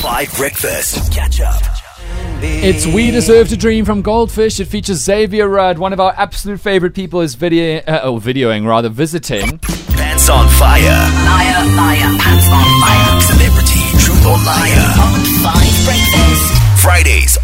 5 Breakfast. Catch up. It's We Deserve to Dream from Goldfish. It features Xavier Rudd. One of our absolute favorite people is video, uh, oh, videoing, rather, visiting. Pants on fire. Liar, liar, pants on fire. Celebrity truth or liar. On five breakfast.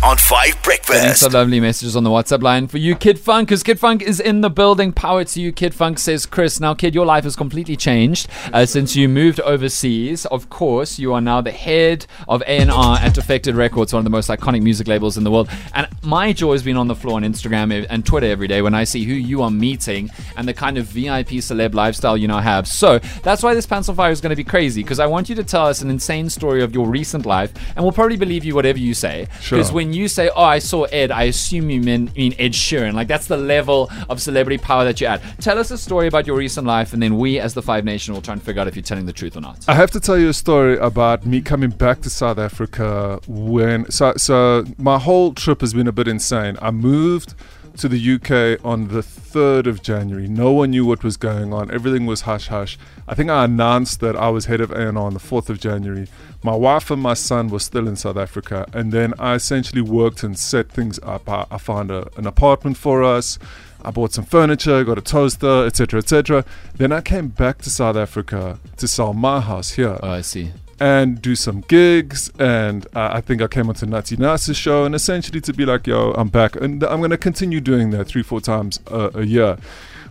On 5 Getting Breakfast. some lovely messages on the WhatsApp line for you, Kid Fonque, because Kid Fonque is in the building. Power to you, Kid Fonque, says Chris. Now, Kid, your life has completely changed uh, since you moved overseas. Of course, you are now the head of A&R at Defected Records, one of the most iconic music labels in the world. And my joy has been on the floor on Instagram and Twitter every day when I see who you are meeting and the kind of VIP celeb lifestyle you now have. So that's why this Pants on Fire is going to be crazy, because I want you to tell us an insane story of your recent life, and we'll probably believe you whatever you say. Sure. Because when you say, "Oh, I saw Ed," I assume you mean, mean Ed Sheeran. Like that's the level of celebrity power that you're at. Tell us a story about your recent life, and then we, as the Five Nation, will try and figure out if you're telling the truth or not. I have to tell you a story about me coming back to South Africa when so so my whole trip has been a bit insane. I moved to the UK on the 3rd of January. No one knew what was going on. Everything was hush hush. I think I announced that I was head of A&R on the 4th of January. My wife and my son were still in South Africa and then I essentially worked and set things up. I, I found a, an apartment for us. I bought some furniture, got a toaster, etc., etc. Then I came back to South Africa to sell my house here Oh, I see. And do some gigs. And uh, I think I came onto Nati Nas's show and essentially to be like, yo, I'm back. And I'm going to continue doing that three, four times a year.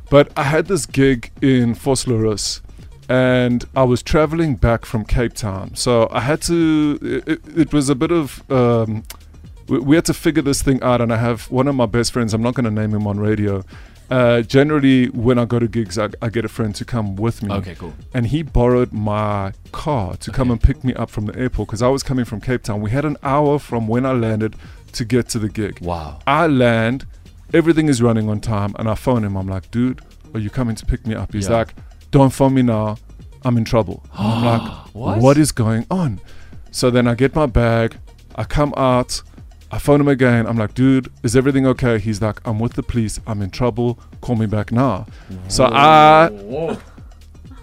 But I had this gig in Vosloorus and I was traveling back from Cape Town. So I had to, it, it- was a bit of, um, we had to figure this thing out. And I have one of my best friends, I'm not going to name him on radio. Uh, generally, when I go to gigs, I, I get a friend to come with me Okay, cool. and he borrowed my car to come and pick me up from the airport because I was coming from Cape Town. We had an hour from when I landed to get to the gig. Wow. I land, everything is running on time, and I phone him. I'm like, dude, are you coming to pick me up? He's Yeah. like, don't phone me now. I'm in trouble. I'm like, What? what is going on? So then I get my bag, I come out, I phone him again. I'm like, dude, is everything okay? He's like, I'm with the police. I'm in trouble. Call me back now. So I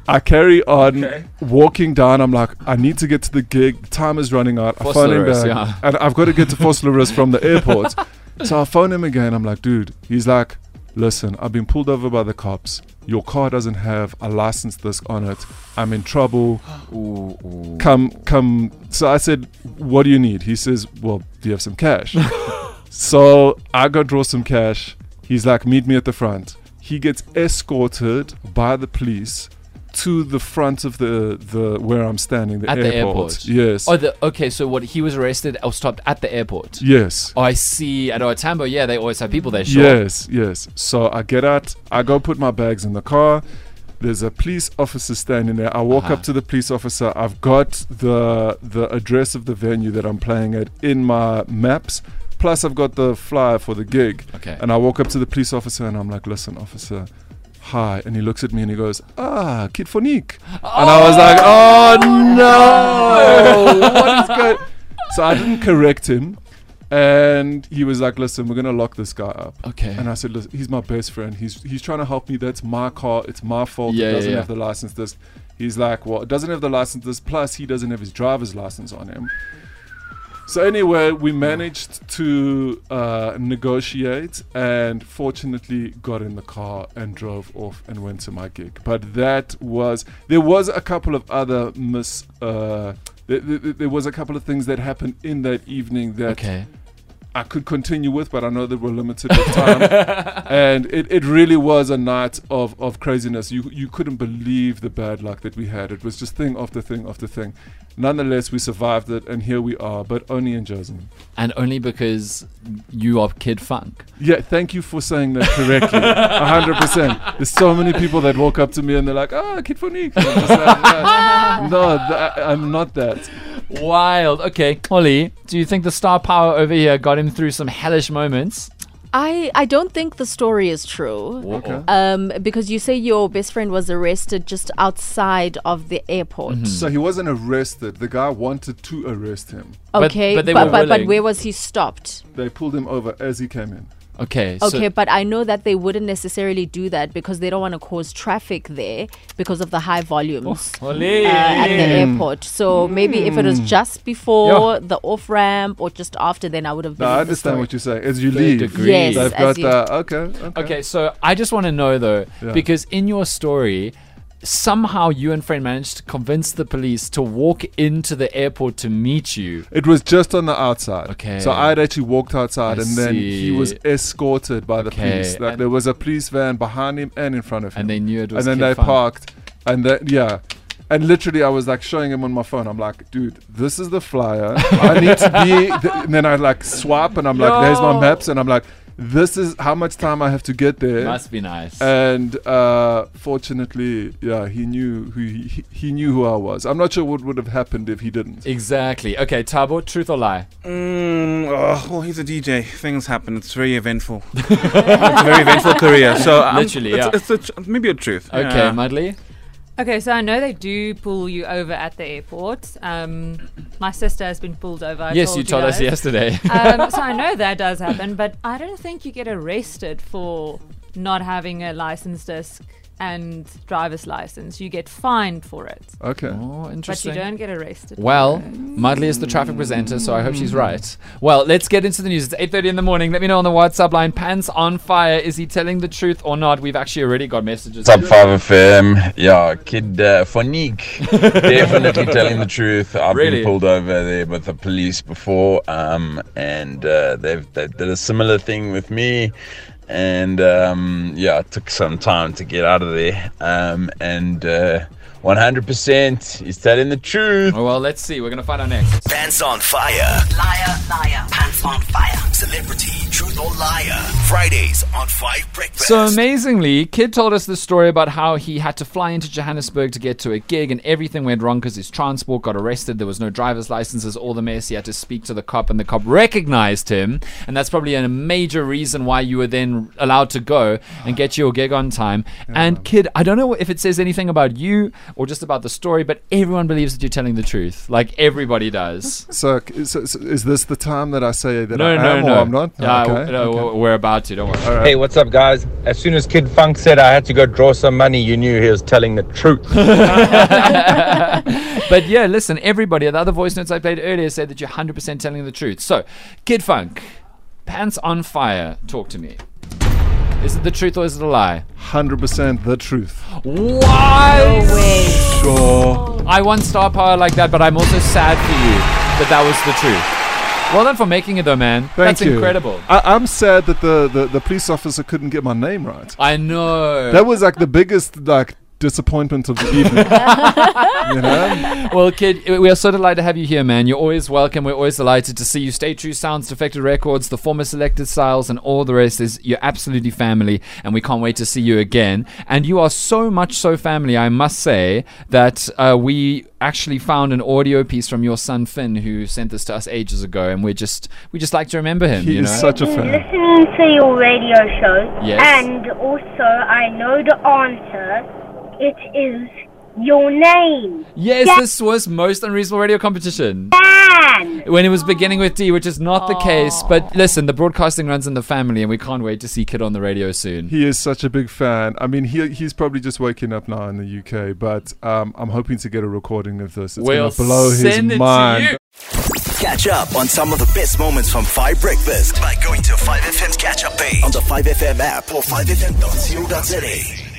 I carry on Okay. walking down. I'm like, I need to get to the gig. The time is running out. I phone him back, yeah. and I've got to get to Vosloorus from the airport. So I phone him again. I'm like, dude. He's like, listen, I've been pulled over by the cops. Your car doesn't have a license disc on it. I'm in trouble. Ooh, ooh. Come, come. So I said, what do you need? He says, well, do you have some cash? so I go draw some cash. He's like, meet me at the front. He gets escorted by the police to the front of the, the where I'm standing, the At airport. the airport. Yes. Oh, the, okay. So what? He was arrested or stopped at the airport. yes. Oh, I see. At OR Tambo, yeah, they always have people there. Sure. Yes, yes. So I get out, I go put my bags in the car. There's a police officer standing there. I walk Uh-huh. up to the police officer. I've got the the address of the venue that I'm playing at in my maps. Plus I've got the flyer for the gig. Okay. And I walk up to the police officer and I'm like, "Listen, officer, hi." And he looks at me and he goes, "Ah, Kid Fonique." And I was like, "Oh no! what is going?" So I didn't correct him. And he was like, "Listen, we're gonna lock this guy up." Okay. And I said, Listen, he's my best friend. He's he's trying to help me. That's my car. It's my fault. Yeah, yeah, doesn't yeah. have the license disc. He's like, well, it doesn't have the license disc. Plus, he doesn't have his driver's license on him. So anyway, we managed to uh, negotiate, and fortunately, got in the car and drove off and went to my gig. But that was there was a couple of other mis. Uh, there, there, there was a couple of things that happened in that evening that okay. I could continue with, but I know that we're limited with time. and it, it really was a night of, of craziness. You you couldn't believe the bad luck that we had. It was just thing after thing after thing. Nonetheless, we survived it, and here we are, but only in Jersey. And only because you are Kid Fonque. Yeah, thank you for saying that correctly. Hundred percent. There's so many people that walk up to me and they're like, "Ah, Kid Fonique." Like, "No, I'm not that." Wild. Okay, Holly, do you think the star power over here got him through some hellish moments? I, I don't think the story is true. Okay. Um, because you say your best friend was arrested just outside of the airport. So he wasn't arrested. The guy wanted to arrest him. Okay, but they but, were but, but where was he stopped? They pulled him over as he came in. Okay. so- Okay, but I know that they wouldn't necessarily do that because they don't want to cause traffic there because of the high volumes uh, at the airport. So maybe if it was just before Yeah. the off ramp or just after, then I would have. No, I understand story. what you say. saying. As you Third leave, degree. Yes, they've got that. Okay, okay. Okay, so I just want to know though, Yeah. because in your story, somehow you and friend managed to convince the police to walk into the airport to meet you. It was just on the outside. Okay. So I had actually walked outside I and then he was escorted by the Okay, police. Like and- there was a police van behind him and in front of him. And they knew it was And then they Fun. parked. And then, yeah. And literally, I was like showing him on my phone. I'm like, dude, this is the flyer. I need to be. Th- and then I like swap and I'm like, there's my maps. And I'm like, this is how much time I have to get there. Must be nice. And uh, fortunately, yeah, he knew who he, he- he knew who I was. I'm not sure what would have happened if he didn't. exactly. Okay, Tabo, truth or lie? Mm, oh, well, he's a DJ. Things happen. It's very eventful. it's a very eventful career. So um, Literally, it's, yeah. it's a tr- maybe a truth. Okay, yeah. Mudley. Okay, so I know they do pull you over at the airport. Um, my sister has been pulled over. I yes, told you told us yesterday. um, so I know that does happen, but I don't think you get arrested for not having a license disc and driver's license. You get fined for it, Okay. oh, interesting. but you don't get arrested. Well, it. Mudley is the traffic presenter, so I hope she's right. Well, let's get into the news. It's 8.30 in the morning. Let me know on the WhatsApp line. Pants on fire. Is he telling the truth or not? We've actually already got messages. Sub 5FM, yeah, kid uh, Fonique, definitely telling the truth. I've Really? been pulled over there with the police before, um, and uh, they've they did a similar thing with me, and um, yeah, it took some time to get out of there, um, and uh, 100% he's telling the truth. Oh, well, let's see. We're going to find out next. Pants on fire. Liar, liar, pants on fire. Celebrity, truth or liar. Fridays on 5 Breakfast. So amazingly, Kid told us the story about how he had to fly into Johannesburg to get to a gig, and everything went wrong because his transport got arrested. There was no driver's licenses, all the mess. He had to speak to the cop, and the cop recognized him, and that's probably a major reason why you were then allowed to go and get your gig on time. And Kid, I don't know if it says anything about you or just about the story, but everyone believes that you're telling the truth. Like everybody does. So, so, so is this the time that I say that no, I no, am no, or I'm not? Yeah, okay. no, okay. we're about to. Don't worry. Hey, what's up, guys? As soon as Kid Fonque said I had to go draw some money, you knew he was telling the truth. but yeah, listen, everybody, the other voice notes I played earlier said that you're 100% telling the truth. So, Kid Fonque, pants on fire, talk to me. Is it the truth or is it a lie? 100% the truth. What? Sure. I want star power like that, but I'm also sad for you that that was the truth. Well done for making it though, man. Thank That's you. incredible. I, I'm sad that the, the, the police officer couldn't get my name right. I know. That was like the biggest like disappointment of the evening. you know? well, kid, we are so delighted to have you here, man. You're always welcome. We're always delighted to see you. Stay True Sounds, Defected Records, the former Selected Styles, and all the rest. Is you're absolutely family, and we can't wait to see you again. And you are so much so family, I must say, that uh, we actually found an audio piece from your son Finn, who sent this to us ages ago, and we just we just like to remember him. He you is know? such a fan. listening to your radio show. Yes. And also, I know the answer. It is your name. yes, this was most unreasonable radio competition. Dan. when it was beginning with D, which is not the case. But listen, the broadcasting runs in the family, and we can't wait to see Kid on the radio soon. He is such a big fan. I mean, he he's probably just waking up now in the UK, but um, I'm hoping to get a recording of this. It's We'll going to blow his send it to mind. Catch up on some of the best moments from 5 Breakfast by going to 5FM's catch up page on the 5FM app or 5FM.co.za.